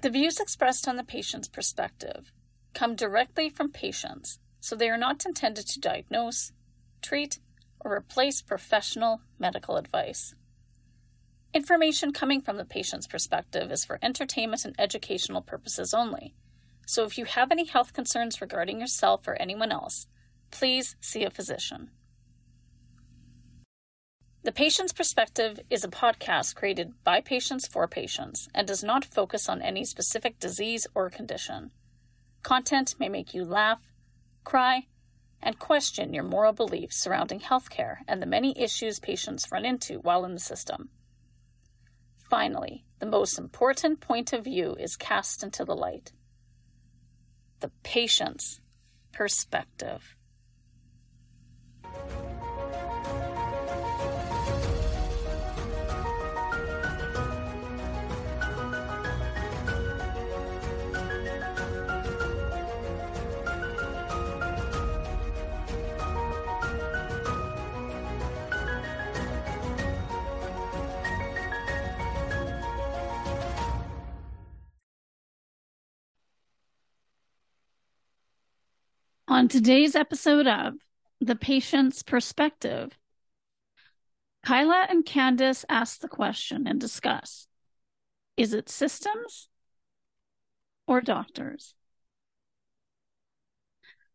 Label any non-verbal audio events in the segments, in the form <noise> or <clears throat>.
The views expressed on the patient's perspective come directly from patients, so they are not intended to diagnose, treat, or replace professional medical advice. Information coming from the patient's perspective is for entertainment and educational purposes only. So if you have any health concerns regarding yourself or anyone else, please see a physician. The Patient's Perspective is a podcast created by patients for patients and does not focus on any specific disease or condition. Content may make you laugh, cry, and question your moral beliefs surrounding healthcare and the many issues patients run into while in the system. Finally, the most important point of view is cast into the light the patient's perspective. On today's episode of The Patient's Perspective, Kyla and Candice ask the question and discuss is it systems or doctors?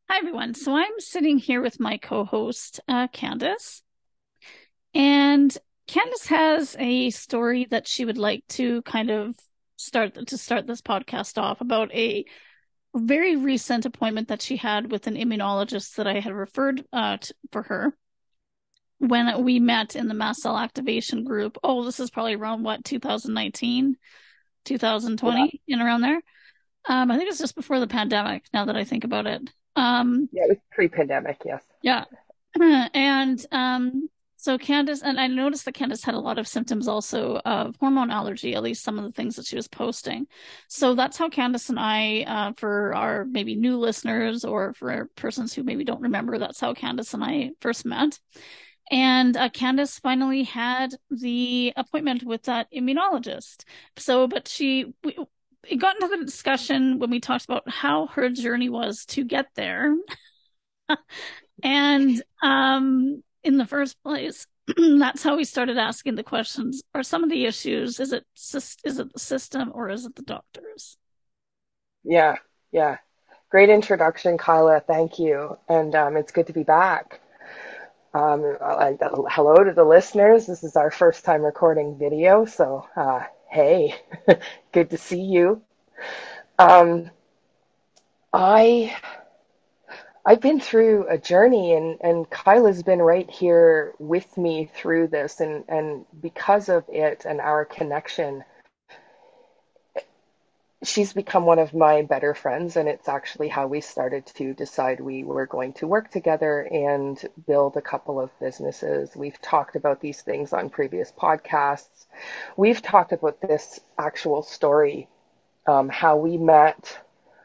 Hi, everyone. So I'm sitting here with my co host, uh, Candice. And Candice has a story that she would like to kind of start to start this podcast off about a very recent appointment that she had with an immunologist that I had referred uh, to, for her when we met in the mast cell activation group. Oh, this is probably around what 2019, 2020, yeah. and around there. Um, I think it's just before the pandemic. Now that I think about it, um, yeah, it was pre-pandemic. Yes. Yeah, <clears throat> and um, so Candice, and I noticed that Candice had a lot of symptoms also of hormone allergy, at least some of the things that she was posting. So that's how Candice and I, uh, for our maybe new listeners or for persons who maybe don't remember, that's how Candice and I first met. And uh, Candice finally had the appointment with that immunologist. So, but she, we, it got into the discussion when we talked about how her journey was to get there. <laughs> and um in the first place. <clears throat> That's how we started asking the questions. Are some of the issues is it is it the system or is it the doctors? Yeah, yeah. Great introduction, Kyla. Thank you, and um, it's good to be back. Um, hello to the listeners. This is our first time recording video, so uh, hey, <laughs> good to see you. Um, I I've been through a journey and, and Kyla's been right here with me through this and, and because of it and our connection, she's become one of my better friends and it's actually how we started to decide we were going to work together and build a couple of businesses. We've talked about these things on previous podcasts. We've talked about this actual story, um, how we met,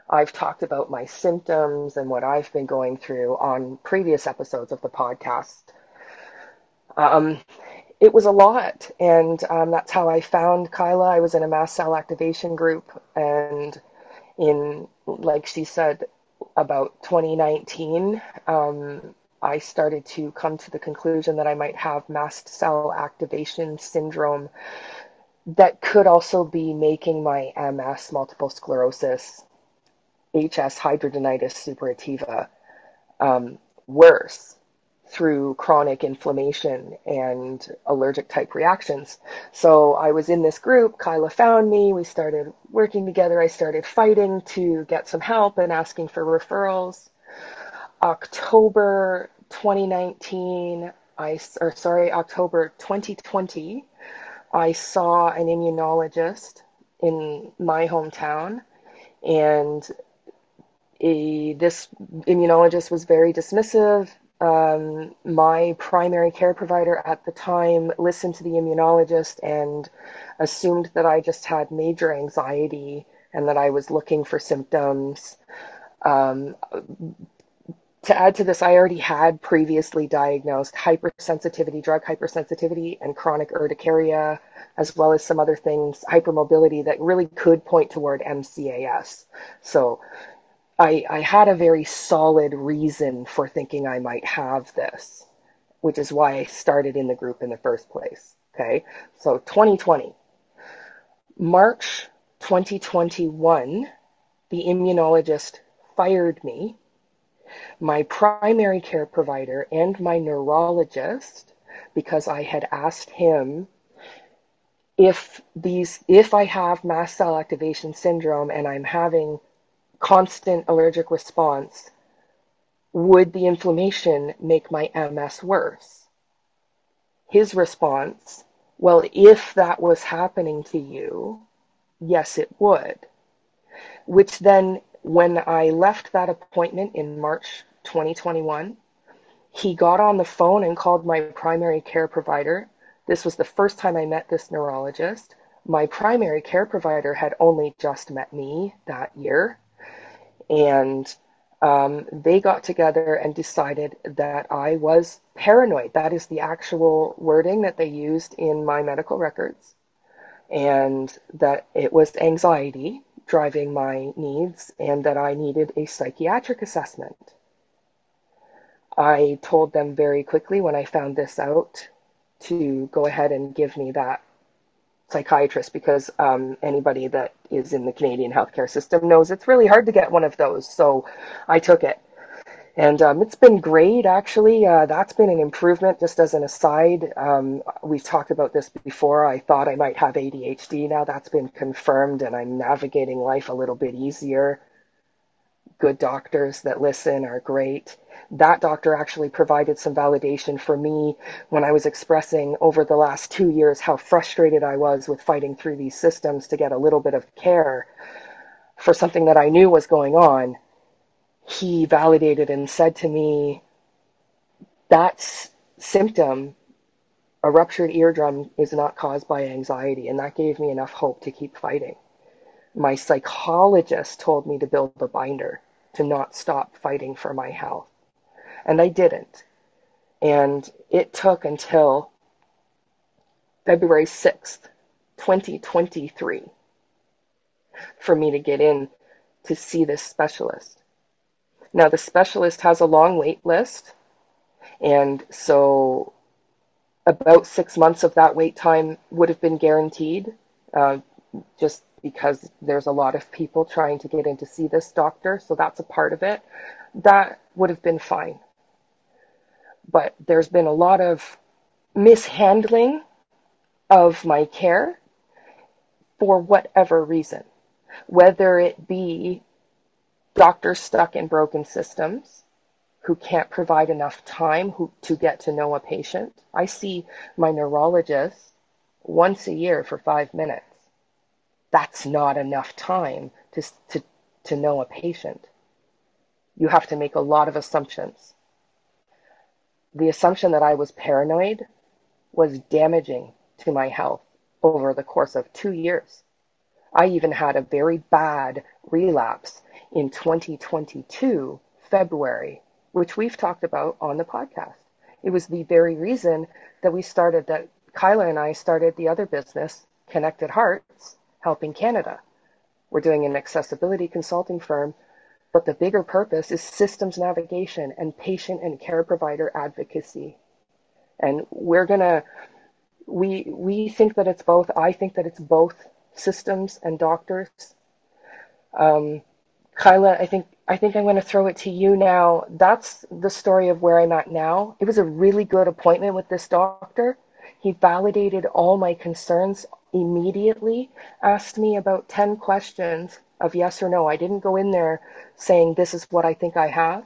I've talked about my symptoms and what I've been going through on previous episodes of the podcast. Um, it was a lot, and um, that's how I found Kyla. I was in a mast cell activation group, and in, like she said, about 2019, um, I started to come to the conclusion that I might have mast cell activation syndrome that could also be making my MS, multiple sclerosis, HS hidradenitis suppurativa um, worse through chronic inflammation and allergic type reactions. So I was in this group. Kyla found me. We started working together. I started fighting to get some help and asking for referrals. October 2019, I or sorry, October 2020, I saw an immunologist in my hometown and a, this immunologist was very dismissive. Um, my primary care provider at the time listened to the immunologist and assumed that I just had major anxiety and that I was looking for symptoms. Um, to add to this, I already had previously diagnosed hypersensitivity, drug hypersensitivity, and chronic urticaria, as well as some other things, hypermobility that really could point toward MCAS. So I, I had a very solid reason for thinking I might have this, which is why I started in the group in the first place. Okay, so 2020, March 2021, the immunologist fired me my primary care provider and my neurologist because I had asked him if these if I have mast cell activation syndrome and I'm having constant allergic response, would the inflammation make my MS worse? His response, well, if that was happening to you, yes, it would. Which then when I left that appointment in March 2021, he got on the phone and called my primary care provider. This was the first time I met this neurologist. My primary care provider had only just met me that year. And um, they got together and decided that I was paranoid. That is the actual wording that they used in my medical records. And that it was anxiety driving my needs and that I needed a psychiatric assessment. I told them very quickly when I found this out to go ahead and give me that psychiatrist because um, anybody that is in the Canadian healthcare system knows it's really hard to get one of those. So I took it. And um, it's been great, actually. Uh, that's been an improvement. Just as an aside, um, we've talked about this before. I thought I might have ADHD. Now that's been confirmed, and I'm navigating life a little bit easier. Good doctors that listen are great. That doctor actually provided some validation for me when I was expressing over the last two years how frustrated I was with fighting through these systems to get a little bit of care for something that I knew was going on he validated and said to me, that symptom, a ruptured eardrum, is not caused by anxiety. And that gave me enough hope to keep fighting. My psychologist told me to build a binder, to not stop fighting for my health. And I didn't. And it took until February 6th, 2023, for me to get in to see this specialist. Now, the specialist has a long wait list, and so about six months of that wait time would have been guaranteed, uh, just because there's a lot of people trying to get in to see this doctor, so that's a part of it. That would have been fine. But there's been a lot of mishandling of my care for whatever reason, whether it be doctors stuck in broken systems who can't provide enough time who, to get to know a patient. I see my neurologist once a year for five minutes. That's not enough time to, to, to know a patient. You have to make a lot of assumptions. The assumption that I was paranoid was damaging to my health over the course of two years. I even had a very bad relapse in 2022, February, which we've talked about on the podcast. It was the very reason that we started, that Kyla and I started the other business, Connected Hearts, helping Canada. We're doing an accessibility consulting firm, but the bigger purpose is systems navigation and patient and care provider advocacy. And we're going to, we, we think that it's both. I think that it's both systems and doctors. Um, Kyla, I think I think I'm going to throw it to you now. That's the story of where I'm at now. It was a really good appointment with this doctor. He validated all my concerns immediately, asked me about 10 questions of yes or no. I didn't go in there saying, This is what I think I have.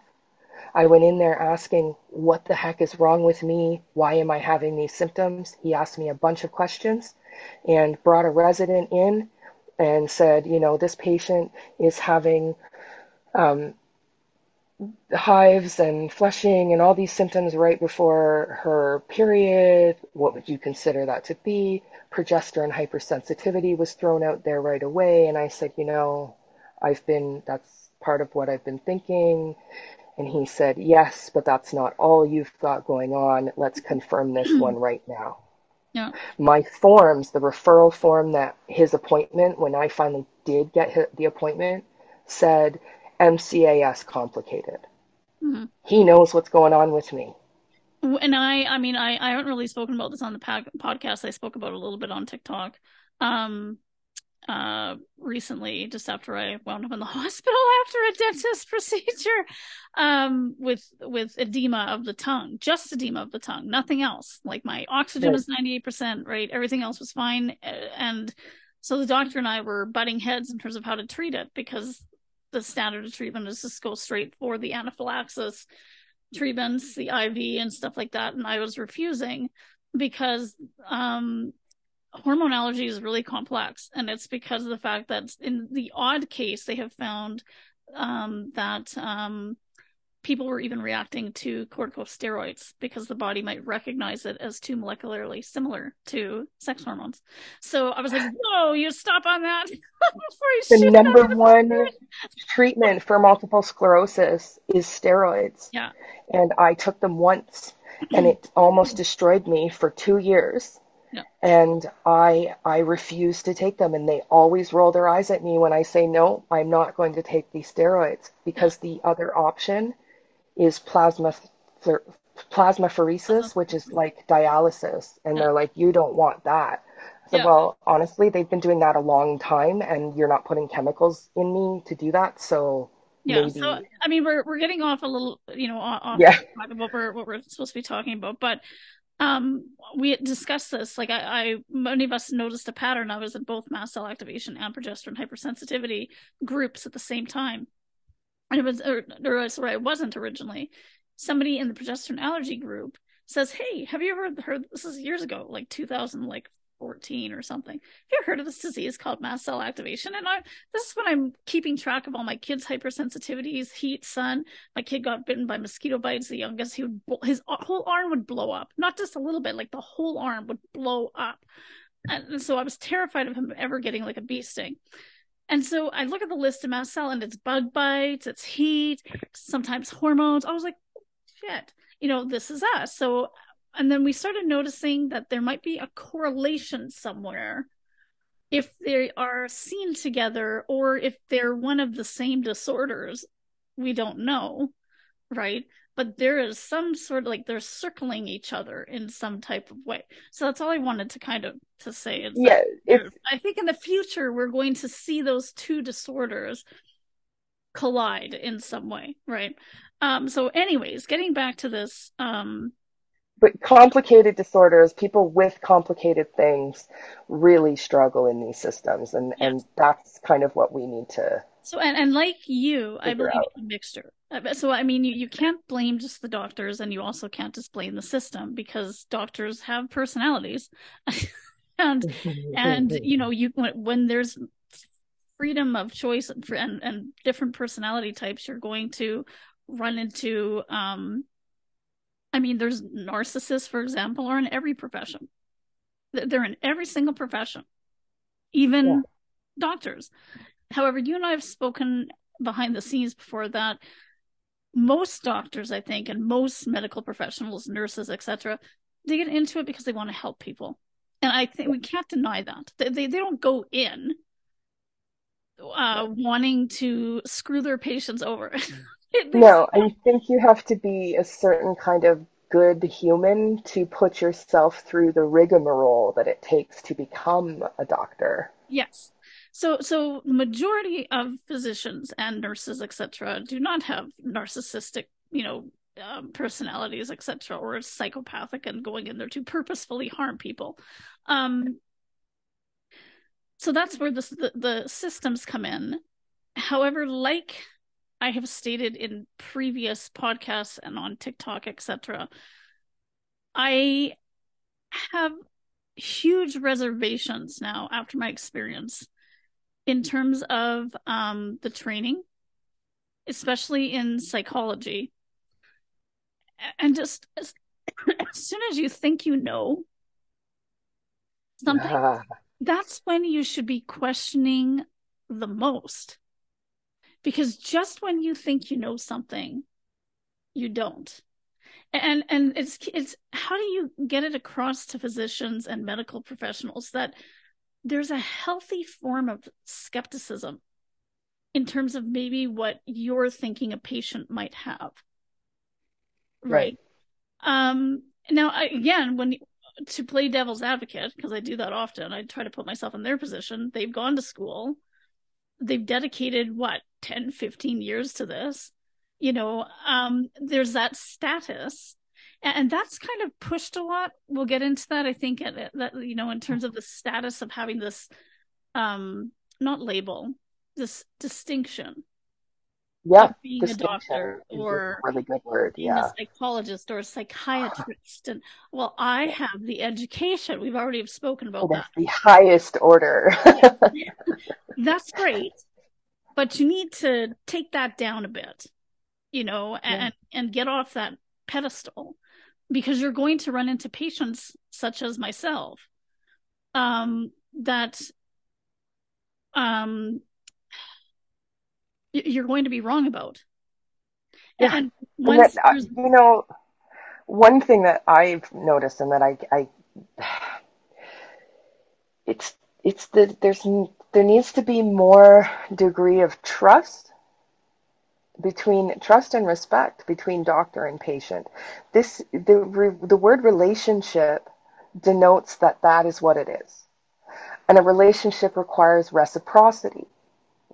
I went in there asking, What the heck is wrong with me? Why am I having these symptoms? He asked me a bunch of questions and brought a resident in and said, you know, this patient is having um, hives and flushing and all these symptoms right before her period. What would you consider that to be? Progesterone hypersensitivity was thrown out there right away. And I said, you know, I've been, that's part of what I've been thinking. And he said, Yes, but that's not all you've got going on. Let's confirm this <clears throat> one right now. Yeah. My forms, the referral form that his appointment, when I finally did get the appointment, said MCAS complicated. Mm-hmm. He knows what's going on with me. And I, I mean, I, I haven't really spoken about this on the podcast. I spoke about a little bit on TikTok. Um, uh recently just after I wound up in the <laughs> hospital after a dentist procedure um with with edema of the tongue just edema of the tongue nothing else like my oxygen was 98% right everything else was fine and so the doctor and I were butting heads in terms of how to treat it because the standard of treatment is just go straight for the anaphylaxis treatments the IV and stuff like that. And I was refusing because um hormone allergy is really complex. And it's because of the fact that in the odd case they have found um, that um, people were even reacting to corticosteroids because the body might recognize it as too molecularly similar to sex mm. hormones. So I was like, <sighs> "Whoa, you stop on that!" <laughs> the number one treatment for multiple sclerosis is steroids. Yeah, and I took them once, and it <clears throat> almost destroyed me for two years. No. And I I refuse to take them and they always roll their eyes at me when I say no, I'm not going to take these steroids because the other option is plasma plasmapheresis, which is like dialysis and they're like you don't want that. So yeah. well, honestly, they've been doing that a long time and you're not putting chemicals in me to do that, so yeah, maybe... so I mean, we're we're getting off a little, you know, off yeah. what we're what we're supposed to be talking about, but um we discussed this like I, I many of us noticed a pattern i was in both mast cell activation and progesterone hypersensitivity groups at the same time it was or, or sorry it wasn't originally somebody in the progesterone allergy group says hey have you ever heard this is years ago like 2000 like 14 or something. Have you ever heard of this disease called mast cell activation? And I this is when I'm keeping track of all my kids' hypersensitivities, heat, sun. My kid got bitten by mosquito bites, the youngest, he would his whole arm would blow up. Not just a little bit, like the whole arm would blow up. And so I was terrified of him ever getting like a bee sting. And so I look at the list of mast cell and it's bug bites, it's heat, sometimes hormones. I was like, shit, you know, this is us. So and then we started noticing that there might be a correlation somewhere if they are seen together or if they're one of the same disorders we don't know right but there is some sort of like they're circling each other in some type of way so that's all i wanted to kind of to say is yeah i think in the future we're going to see those two disorders collide in some way right um so anyways getting back to this um but complicated disorders, people with complicated things really struggle in these systems. And, yes. and that's kind of what we need to. So, and, and like you, I believe out. a mixture. Uh, so, I mean, you, you can't blame just the doctors and you also can't just blame the system because doctors have personalities. <laughs> and, <laughs> and, you know, you, when, when there's freedom of choice and, and, and different personality types, you're going to run into, um, I mean, there's narcissists, for example, are in every profession. They're in every single profession, even yeah. doctors. However, you and I have spoken behind the scenes before that most doctors, I think, and most medical professionals, nurses, etc., they get into it because they want to help people. And I think we can't deny that. They, they, they don't go in uh, wanting to screw their patients over. <laughs> no, I think you have to be a certain kind of good human to put yourself through the rigmarole that it takes to become a doctor. Yes. So, so the majority of physicians and nurses, etc., do not have narcissistic, you know, um, personalities, etc., or psychopathic and going in there to purposefully harm people. Um, so that's where the, the, the systems come in. However, like I have stated in previous podcasts and on TikTok, etc. I have huge reservations now after my experience in terms of um, the training, especially in psychology. And just as, <coughs> as soon as you think you know something, ah. that's when you should be questioning the most. Because just when you think you know something, you don't and and it's it's how do you get it across to physicians and medical professionals that there's a healthy form of skepticism in terms of maybe what you're thinking a patient might have. Right, right. um now again when to play devil's advocate because i do that often i try to put myself in their position they've gone to school. They've dedicated what 10 15 years to this you know um there's that status and that's kind of pushed a lot. We'll get into that i think that you know in terms of the status of having this um not label this distinction. Yeah being a doctor or a really good word yeah a psychologist or a psychiatrist. And well i have the education. We've already spoken about oh, that. the highest order. <laughs> That's great. But you need to take that down a bit you know and yeah. and get off that pedestal because you're going to run into patients such as myself um that um you're going to be wrong about yeah. and once that, uh, you know one thing that i've noticed and that i i it's it's the there's there needs to be more degree of trust between trust and respect between doctor and patient. This the the word relationship denotes that that is what it is. And a relationship requires reciprocity,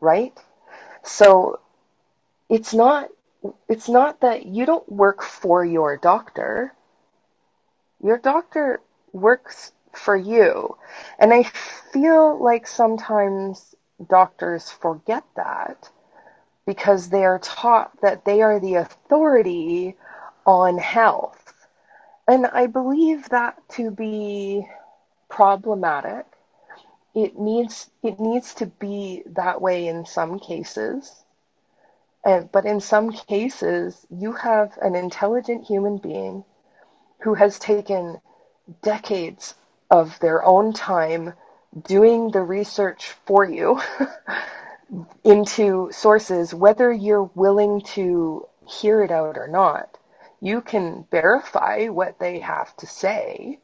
right? So it's not it's not that you don't work for your doctor. Your doctor works for you. And I feel like sometimes doctors forget that because they are taught that they are the authority on health. And I believe that to be problematic. It needs it needs to be that way in some cases. And, but in some cases, you have an intelligent human being who has taken decades of their own time doing the research for you <laughs> into sources, whether you're willing to hear it out or not. You can verify what they have to say.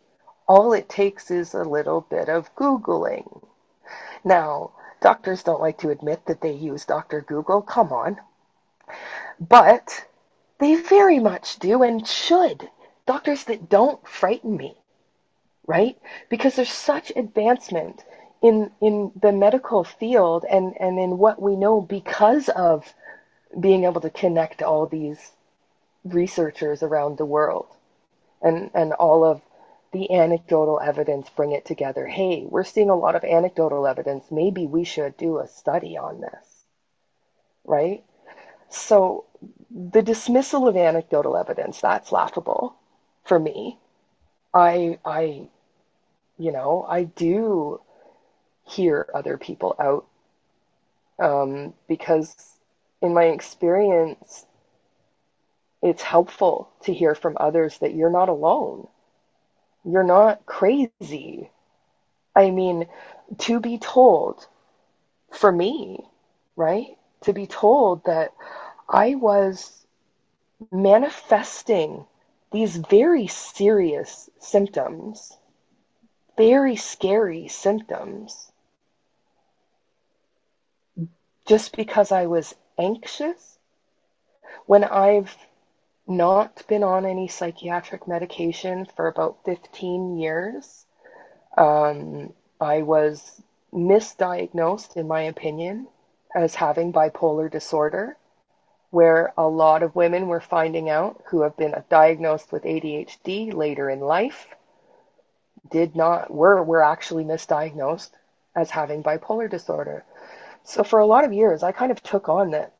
All it takes is a little bit of Googling. Now, doctors don't like to admit that they use Dr. Google. Come on. But they very much do and should. Doctors that don't frighten me, right? Because there's such advancement in in the medical field and and in what we know because of being able to connect all these researchers around the world. And and all of the anecdotal evidence bring it together. Hey we're seeing a lot of anecdotal evidence. Maybe we should do a study on this. Right? So the dismissal of anecdotal evidence that's laughable for me. I i you know i do hear other people out. Um, because in my experience it's helpful to hear from others that you're not alone. You're not crazy. I mean to be told for me right? To be told that i was manifesting these very serious symptoms very scary symptoms just because I was anxious when I've not been on any psychiatric medication for about 15 years. Um, I was misdiagnosed, in my opinion, as having bipolar disorder, where a lot of women were finding out who have been diagnosed with ADHD later in life did not were were actually misdiagnosed as having bipolar disorder. So for a lot of years, I kind of took on that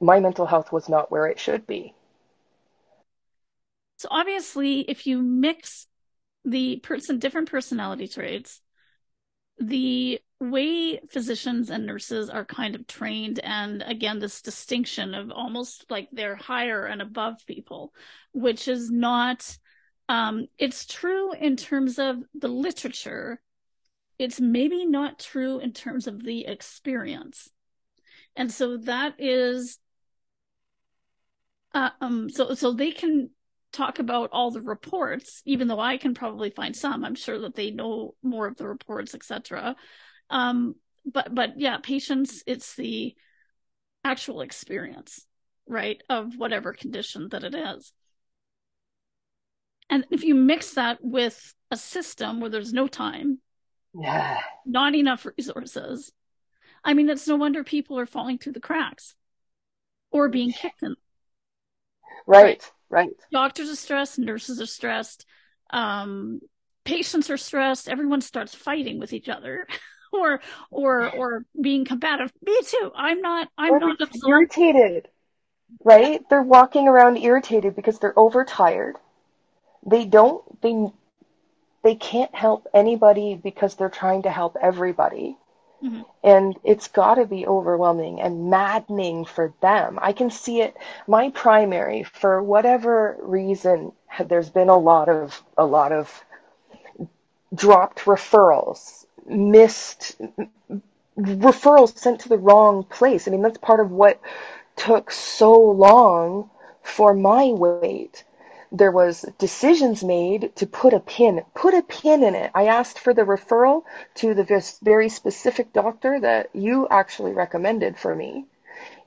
my mental health was not where it should be. So obviously, if you mix the person different personality traits, the way physicians and nurses are kind of trained and again this distinction of almost like they're higher and above people which is not um it's true in terms of the literature it's maybe not true in terms of the experience. And so that is Uh, um, so so they can talk about all the reports, even though I can probably find some. I'm sure that they know more of the reports, etc. Um, but but yeah, patients, it's the actual experience, right, of whatever condition that it is. And if you mix that with a system where there's no time, Yeah. not enough resources, I mean, it's no wonder people are falling through the cracks or being kicked in. Right. Right. Doctors are stressed, nurses are stressed, um, patients are stressed. Everyone starts fighting with each other, <laughs> or or or being combative. Me too. I'm not. I'm Or not absorbed. irritated, right? They're walking around irritated because they're overtired. They don't, they, they can't help anybody because they're trying to help everybody. Mhm. And it's got to be overwhelming and maddening for them. I can see it. My primary, for whatever reason, there's been a lot of a lot of dropped referrals, missed referrals sent to the wrong place. I mean, that's part of what took so long for my wait. There was decisions made to put a pin, put a pin in it. I asked for the referral to the very specific doctor that you actually recommended for me,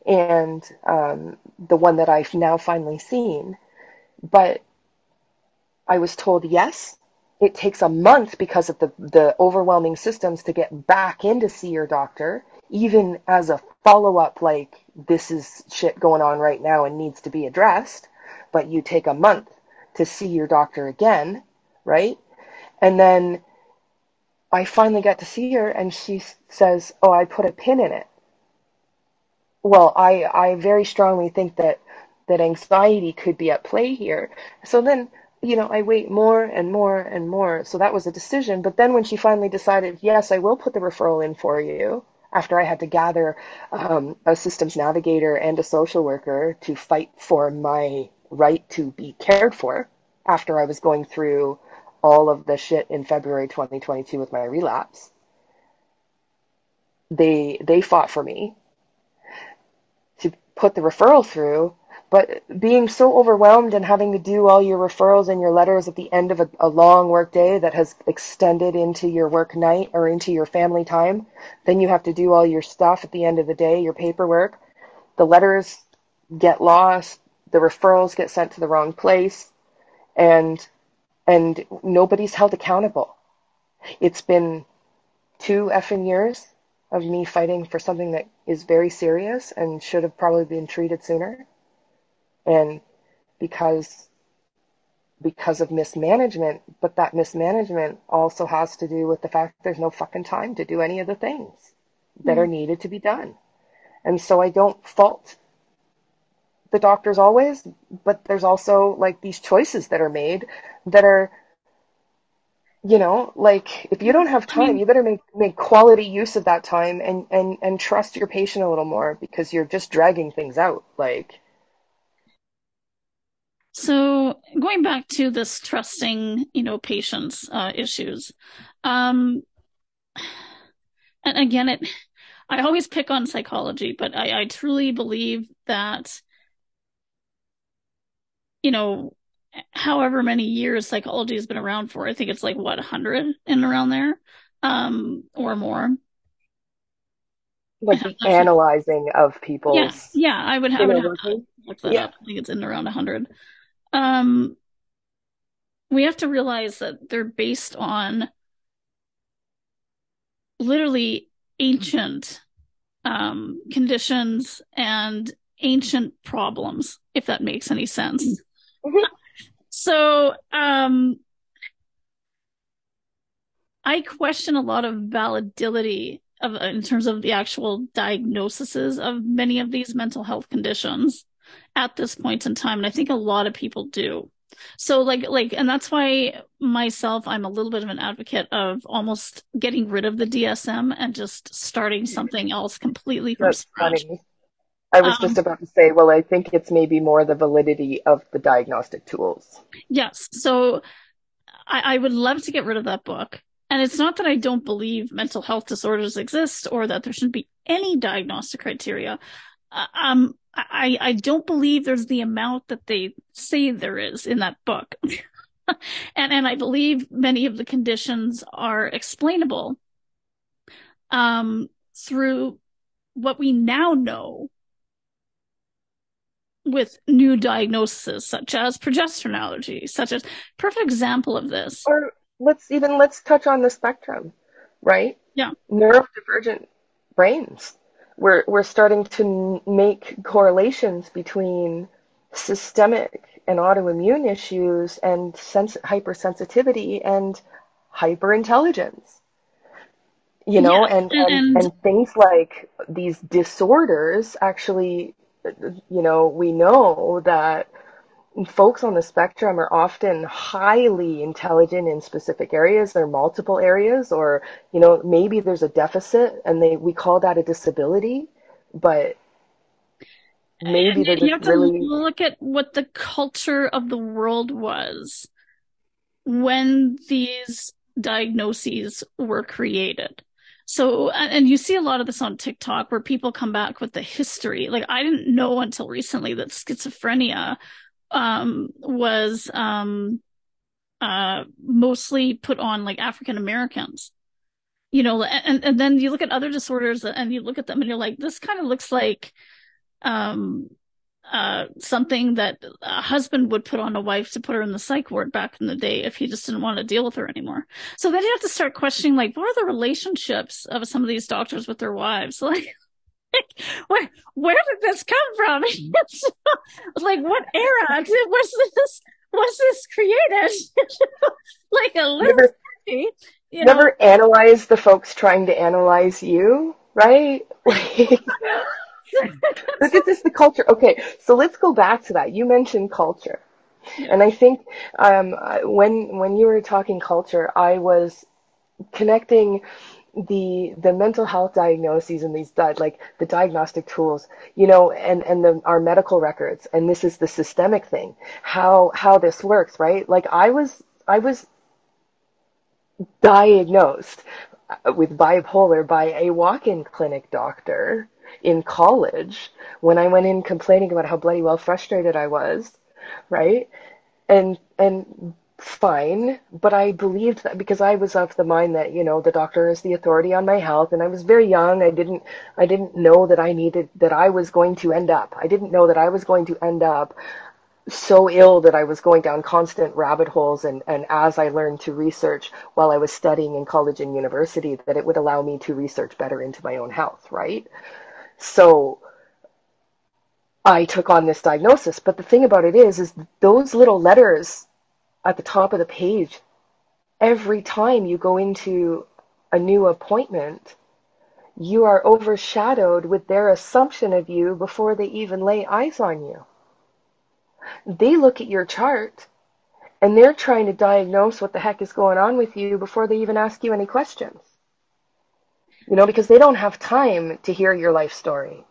and um, the one that I've now finally seen. But I was told yes, it takes a month because of the, the overwhelming systems to get back in to see your doctor, even as a follow up, like this is shit going on right now and needs to be addressed. But you take a month to see your doctor again, right? And then I finally got to see her and she says, Oh, I put a pin in it. Well, I, I very strongly think that, that anxiety could be at play here. So then, you know, I wait more and more and more. So that was a decision. But then when she finally decided, yes, I will put the referral in for you, after I had to gather um, a systems navigator and a social worker to fight for my right to be cared for after I was going through all of the shit in February 2022 with my relapse. They they fought for me to put the referral through, but being so overwhelmed and having to do all your referrals and your letters at the end of a, a long work day that has extended into your work night or into your family time, then you have to do all your stuff at the end of the day, your paperwork. The letters get lost, the referrals get sent to the wrong place, and and nobody's held accountable. It's been two effing years of me fighting for something that is very serious and should have probably been treated sooner. And because because of mismanagement, but that mismanagement also has to do with the fact there's no fucking time to do any of the things that are hmm. needed to be done. And so I don't fault the doctors always, but there's also like these choices that are made that are you know like if you don't have I mean- time you better make make quality use of that time and and and trust your patient a little more because you're just dragging things out like. So going back to this trusting, you know, patients uh, issues, um, and again, it, I always pick on psychology, but I, I truly believe that, you know, however many years psychology has been around for, I think it's like what, 100 and around there, um, or more. like the <laughs> analyzing of people's Yeah, yeah, I would, I would have to look that Yeah. up. I think it's in around 100. Um, we have to realize that they're based on literally ancient um, conditions and ancient problems, if that makes any sense. So, um, I question a lot of validity of in terms of the actual diagnoses of many of these mental health conditions at this point in time, and I think a lot of people do. So like like and that's why myself I'm a little bit of an advocate of almost getting rid of the DSM and just starting something else completely from That's scratch. funny. I was Um, just about to say, well, I think it's maybe more the validity of the diagnostic tools. Yes. So I, I would love to get rid of that book. And it's not that I don't believe mental health disorders exist or that there shouldn't be any diagnostic criteria. uh, um, I, I don't believe there's the amount that they say there is in that book. <laughs> and, and I believe many of the conditions are explainable, um, through what we now know with new diagnoses such as progesterone allergy, such as perfect example of this. Or let's even let's touch on the spectrum, right? Yeah. Neurodivergent brains. We're we're starting to make correlations between systemic and autoimmune issues and sens- hypersensitivity and hyperintelligence you know Yes, and, and, and and and things like these disorders actually you know we know that folks on the spectrum are often highly intelligent in specific areas there are multiple areas or you know maybe there's a deficit and they we call that a disability but maybe and they're you have to really look at what the culture of the world was when these diagnoses were created. So, and you see a lot of this on TikTok where people come back with the history. Like, I didn't know until recently that schizophrenia um, was um, uh, mostly put on like African Americans. You know, and, and then you look at other disorders and you look at them and you're like, this kind of looks like um, uh, something that a husband would put on a wife to put her in the psych ward back in the day if he just didn't want to deal with her anymore. So then you have to start questioning, like, what are the relationships of some of these doctors with their wives? <laughs> Like, where where did this come from? <laughs> like, what era did, was this was this created? <laughs> like a little never you know? never analyze the folks trying to analyze you right like <laughs> Look at this, the culture. Okay, so let's go back to that. You mentioned culture, and I think um, when when you were talking culture, I was connecting the the mental health diagnoses and these like the diagnostic tools, you know, and and the, our medical records, and this is the systemic thing, how how this works, right? Like I was I was diagnosed with bipolar by a walk-in clinic doctor in college when I went in complaining about how bloody well frustrated I was, right? And and fine, but I believed that because I was of the mind that, you know, the doctor is the authority on my health and I was very young. I didn't I didn't know that I needed that I was going to end up. I didn't know that I was going to end up so ill that I was going down constant rabbit holes and, and as I learned to research while I was studying in college and university that it would allow me to research better into my own health, right? So I took on this diagnosis. But the thing about it is, is those little letters at the top of the page, every time you go into a new appointment, you are overshadowed with their assumption of you before they even lay eyes on you. They look at your chart and they're trying to diagnose what the heck is going on with you before they even ask you any questions. You know, because they don't have time to hear your life story.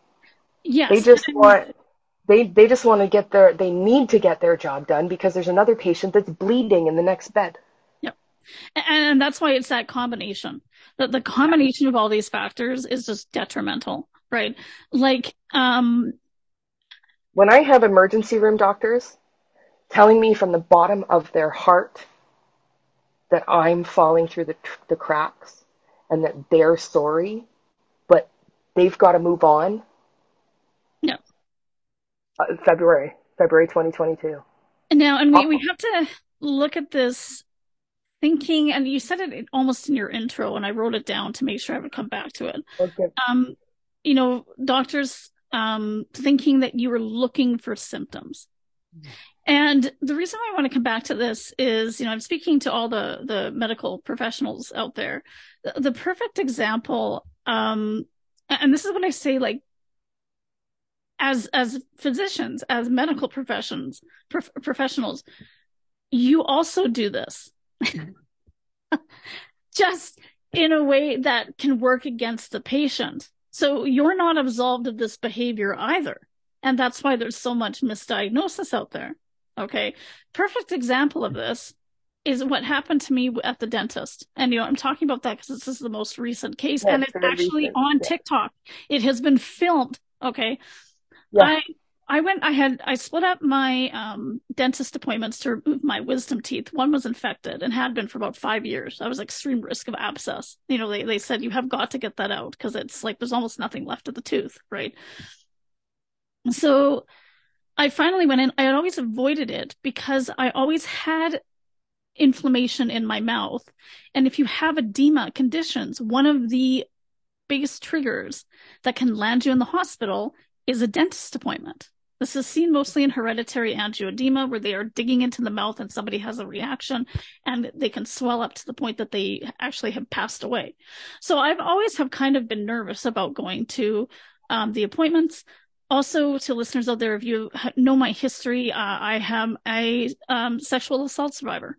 yes. They just want they they just want to get their they need to get their job done because there's another patient that's bleeding in the next bed. And, and that's why it's that combination. That the combination of all these factors is just detrimental, right? Like, um, When I have emergency room doctors telling me from the bottom of their heart that I'm falling through the the cracks and that they're sorry, but they've got to move on. Yeah. Uh, February, February 2022. now, and we, we have to look at this thinking, and you said it almost in your intro, and I wrote it down to make sure I would come back to it. Okay. Um, you know, doctors, um, thinking that you were looking for symptoms. And the reason I want to come back to this is, you know, I'm speaking to all the the medical professionals out there. The, the perfect example, um, and this is when I say like, as as physicians, as medical professions prof- professionals, you also do this, <laughs> just in a way that can work against the patient. So you're not absolved of this behavior either. And that's why there's so much misdiagnosis out there. Okay. Perfect example of this is what happened to me at the dentist. And, you know, I'm talking about that because this is the most recent case Yeah, and it's actually recent. on Yeah. TikTok. It has been filmed. Okay. Yeah. I I went, I had, I split up my um, dentist appointments to remove my wisdom teeth. One was infected and had been for about five years. I was extreme risk of abscess. You know, they, they said you have got to get that out because it's like there's almost nothing left of the tooth, right? So I finally went in. I had always avoided it because I always had inflammation in my mouth. And if you have edema conditions, one of the biggest triggers that can land you in the hospital is a dentist appointment. This is seen mostly in hereditary angioedema, where they are digging into the mouth and somebody has a reaction and they can swell up to the point that they actually have passed away. So I've always have kind of been nervous about going to um, the appointments. Also, to listeners out there, if you know my history, uh, I am a um, sexual assault survivor.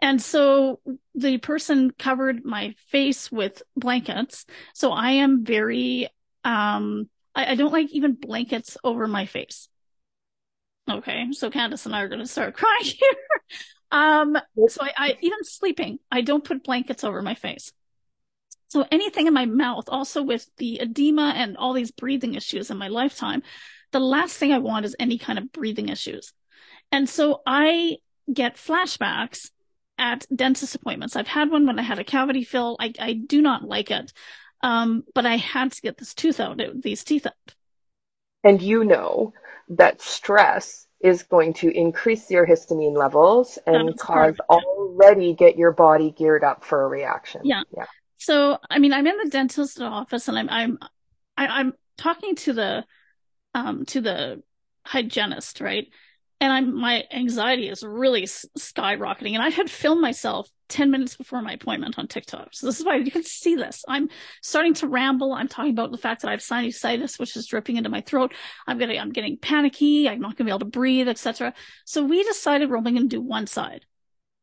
And so the person covered my face with blankets. So I am very, um, I, I don't like even blankets over my face. Okay, so Candice and I are going to start <laughs> crying here. um, so I, I even sleeping, I don't put blankets over my face. So anything in my mouth, also with the edema and all these breathing issues in my lifetime, the last thing I want is any kind of breathing issues. And so I get flashbacks at dentist appointments. I've had one when I had a cavity fill. I, I do not like it. Um, but I had to get this tooth out, these teeth out. And you know that stress is going to increase your histamine levels and cause already get your body geared up for a reaction. Yeah. Yeah. So, I mean, I'm in the dentist's office and I'm, I'm, I, am i am talking to the, um, to the hygienist, right? and I'm my anxiety is really skyrocketing. And I had filmed myself 10 minutes before my appointment on TikTok. So this is why you can see this. I'm starting to ramble. I'm talking about the fact that I have sinusitis, which is dripping into my throat. I'm getting I'm getting panicky. I'm not gonna be able to breathe, etc. So we decided we're only gonna do one side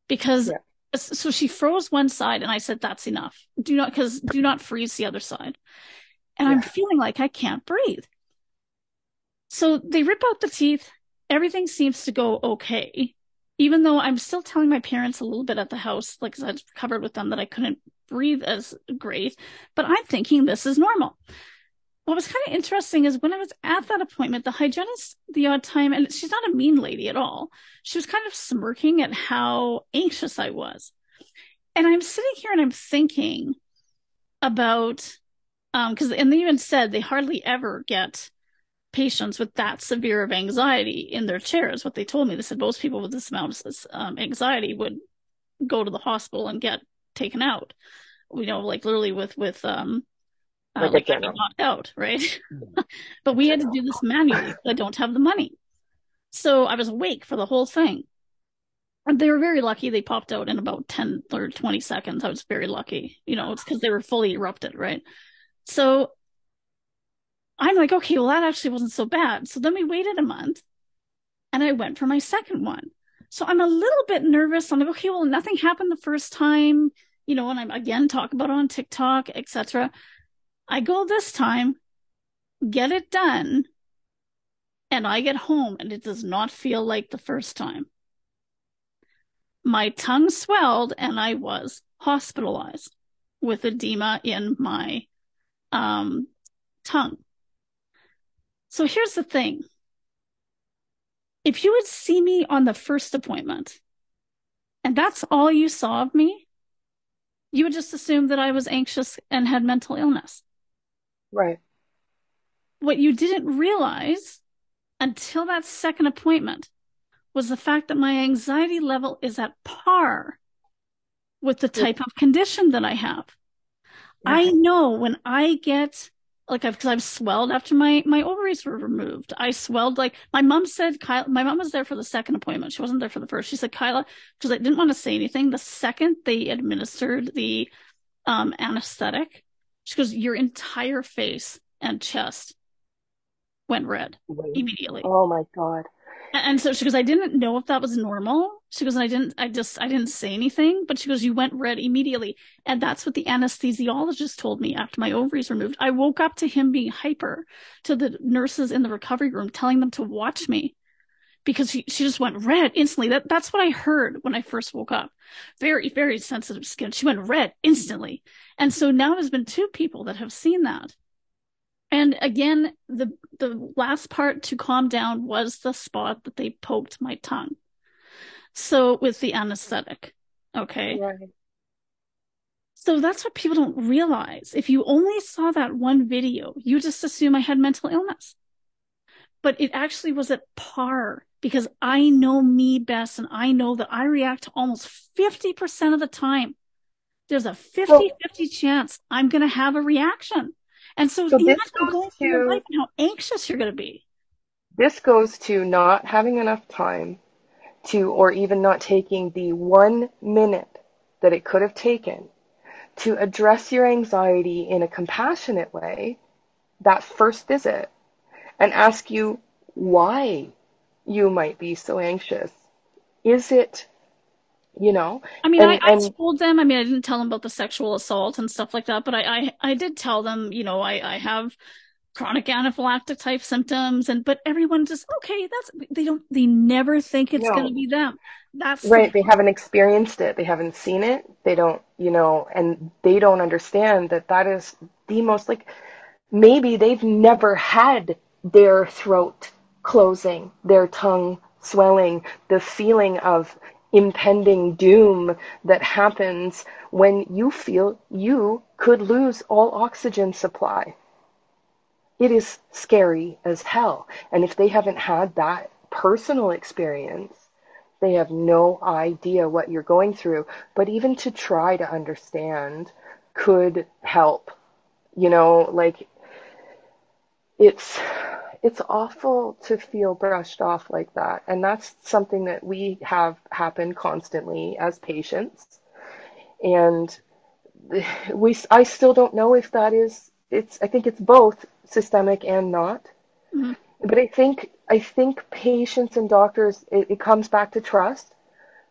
because yeah. So she froze one side and I said, that's enough. Do not because do not freeze the other side. And yeah. I'm feeling like I can't breathe. So they rip out the teeth everything seems to go okay. Even though I'm still telling my parents a little bit at the house, like I covered with them that I couldn't breathe as great, but I'm thinking this is normal. What was kind of interesting is when I was at that appointment, the hygienist, the odd time, and she's not a mean lady at all, she was kind of smirking at how anxious I was. And I'm sitting here and I'm thinking about, um, because, and they even said they hardly ever get patients with that severe of anxiety in their chairs. What they told me, they said most people with this amount of um, anxiety would go to the hospital and get taken out. You know, like literally with with um, uh, like, like knocked out, right? <laughs> but we had to do this manually. I don't have the money, so I was awake for the whole thing. And they were very lucky. They popped out in about ten or twenty seconds. I was very lucky. You know, it's because they were fully erupted, right? So I'm like, okay, well, that actually wasn't so bad. So then we waited a month and I went for my second one. So I'm a little bit nervous. I'm like, okay, well, nothing happened the first time, you know, and I'm again talk about it on TikTok, etc. I go this time, get it done, and I get home and it does not feel like the first time. My tongue swelled and I was hospitalized with edema in my um, tongue. So here's the thing. If you would see me on the first appointment and that's all you saw of me, you would just assume that I was anxious and had mental illness. Right. What you didn't realize until that second appointment was the fact that my anxiety level is at par with the type of condition that I have. I know when I get like I've because I've swelled after my my ovaries were removed. I swelled like my mom said. Kyle, my mom was there for the second appointment. She wasn't there for the first. She said, Kyla, because I didn't want to say anything. The second they administered the um, anesthetic, she goes, your entire face and chest went red Wait. immediately. Oh my god! And so she goes, I didn't know if that was normal. She goes, I didn't, I just, I didn't say anything, but she goes, you went red immediately. And that's what the anesthesiologist told me after my ovaries were removed. I woke up to him being hyper to the nurses in the recovery room, telling them to watch me because she, she just went red instantly. That, that's what I heard when I first woke up. Very, very sensitive skin. She went red instantly. And so now there's been two people that have seen that. And again, the the last part to calm down was the spot that they poked my tongue. So with the anesthetic. Okay. Right. So that's what people don't realize. If you only saw that one video, you just assume I had mental illness. But it actually was at par because I know me best and I know that I react to almost 50% of the time. There's a 50 50 chance I'm going to have a reaction. And so, so imagine going through your life and how anxious you're going to be. This goes to not having enough time to, or even not taking the one minute that it could have taken to address your anxiety in a compassionate way that first visit and ask you why you might be so anxious. Is it you know i mean and, I, I told them i mean i didn't tell them about the sexual assault and stuff like that but i i, I did tell them you know i i have chronic anaphylactic type symptoms and but everyone just okay that's they don't they never think it's no. going to be them that's right the they haven't experienced it they haven't seen it they don't you know and they don't understand that that is the most like maybe they've never had their throat closing their tongue swelling the feeling of impending doom that happens when you feel you could lose all oxygen supply. It is scary as hell. And if they haven't had that personal experience, they have no idea what you're going through. But even to try to understand could help. You know, like it's it's awful to feel brushed off like that. And that's something that we have happen constantly as patients. And we, I still don't know if that is, it's, I think it's both systemic and not. Mm-hmm. But I think, I think patients and doctors, it, it comes back to trust.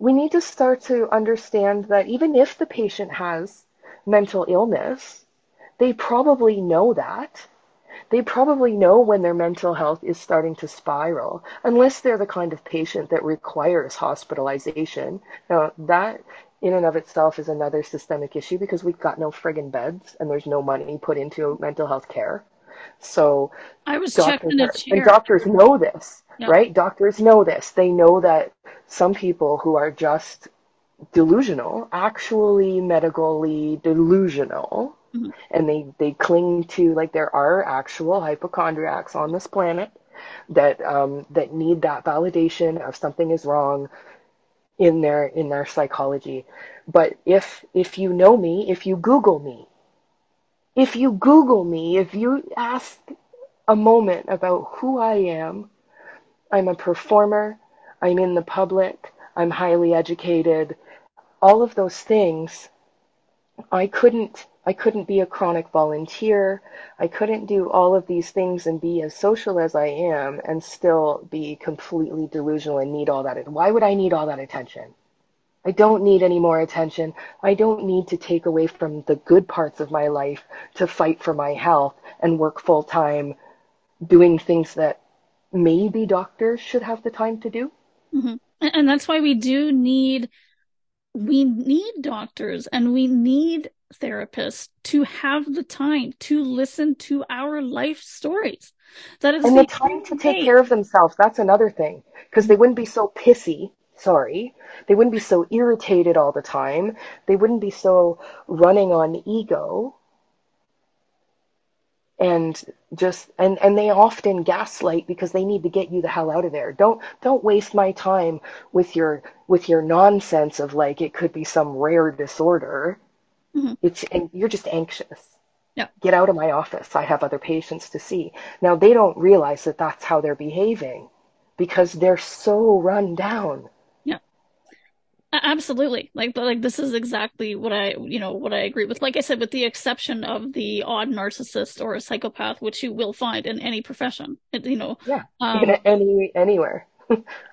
We need to start to understand that even if the patient has mental illness, they probably know that they probably know when their mental health is starting to spiral, unless they're the kind of patient that requires hospitalization. Now, that in and of itself is another systemic issue because we've got no friggin' beds and there's no money put into mental health care. So I was checking. And doctors know this, right? Doctors know this. They know that some people who are just delusional, actually medically delusional, Mm-hmm. And they, they cling to like there are actual hypochondriacs on this planet that um, that need that validation of something is wrong in their in their psychology. But if if you know me, if you Google me, if you Google me, if you ask a moment about who I am, I'm a performer, I'm in the public, I'm highly educated, all of those things, I couldn't I couldn't be a chronic volunteer. I couldn't do all of these things and be as social as I am and still be completely delusional and need all that. Why would I need all that attention? I don't need any more attention. I don't need to take away from the good parts of my life to fight for my health and work full time doing things that maybe doctors should have the time to do. Mm-hmm. And that's why we do need we need doctors and we need therapists to have the time to listen to our life stories. That is and the, the time to take care of themselves. That's another thing because they wouldn't be so pissy. Sorry, they wouldn't be so irritated all the time. They wouldn't be so running on ego and just and and they often gaslight because they need to get you the hell out of there. Don't don't waste my time with your with your nonsense of like it could be some rare disorder. Mm-hmm. it's and you're just anxious. Yeah. Get out of my office. I have other patients to see. Now they don't realize that that's how they're behaving because they're so run down Absolutely. Like, like this is exactly what I, you know, what I agree with. Like I said, with the exception of the odd narcissist or a psychopath, which you will find in any profession, you know. Yeah. Um, any anywhere. <laughs>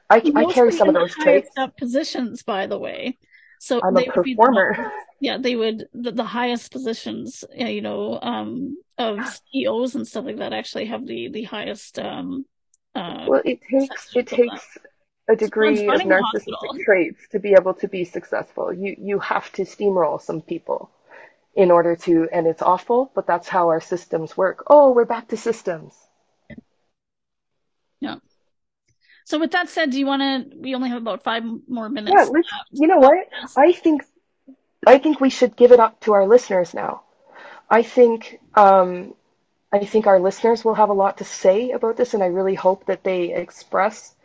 I, I carry some of those traits. Up positions, by the way. So I'm a performer. The, yeah, they would the, the highest positions, you know, um, of CEOs and stuff like that actually have the the highest. Um, uh, well, it takes it takes a degree of narcissistic traits to be able to be successful. You you have to steamroll some people in order to, and it's awful, but that's how our systems work. Oh, we're back to systems. Yeah. So with that said, do you want to? We only have about five more minutes. Yeah, let's, you know what? I think, I think we should give it up to our listeners now. I think, um, I think our listeners will have a lot to say about this, and I really hope that they express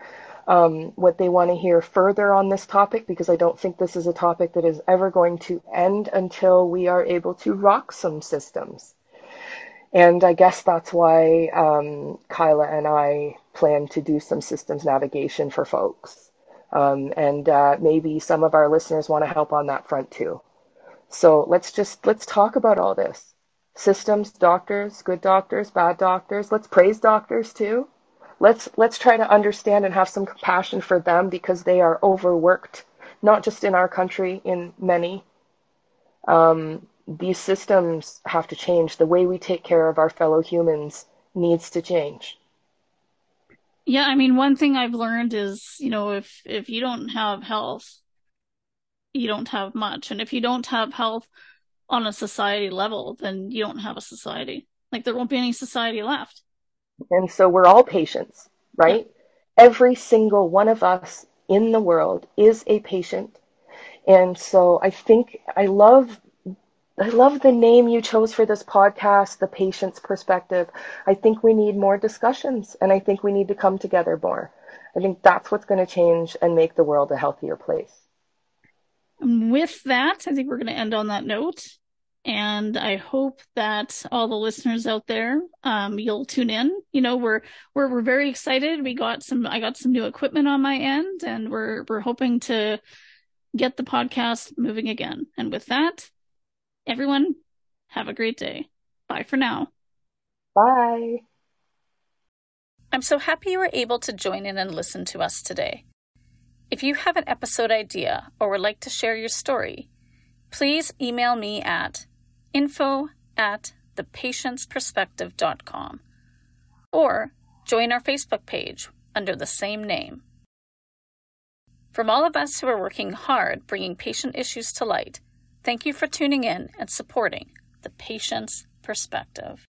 um, what they want to hear further on this topic because I don't think this is a topic that is ever going to end until we are able to rock some systems. And I guess that's why um, Kyla and I plan to do some systems navigation for folks. Um, and uh, maybe some of our listeners want to help on that front too. So let's just let's talk about all this. Systems, doctors, good doctors, bad doctors. Let's praise doctors too let's let's try to understand and have some compassion for them because they are overworked, not just in our country, in many. Um, these systems have to change. The way we take care of our fellow humans needs to change. Yeah, I mean, one thing I've learned is, you know, if if you don't have health, you don't have much, and if you don't have health on a society level, then you don't have a society. Like there won't be any society left. And so we're all patients, right? Every single one of us in the world is a patient. And so I think I love I love the name you chose for this podcast, the patient's perspective. I think we need more discussions and I think we need to come together more. I think that's what's going to change and make the world a healthier place. With that, I think we're going to end on that note and I hope that all the listeners out there, um, you'll tune in. You know, we're we're we're very excited. We got some, I got some new equipment on my end, and we're we're hoping to get the podcast moving again. And with that, everyone, have a great day. Bye for now. Bye. I'm so happy you were able to join in and listen to us today. If you have an episode idea or would like to share your story, please email me at info at thepatientsperspective.com or join our Facebook page under the same name. From all of us who are working hard bringing patient issues to light, thank you for tuning in and supporting the patient's perspective.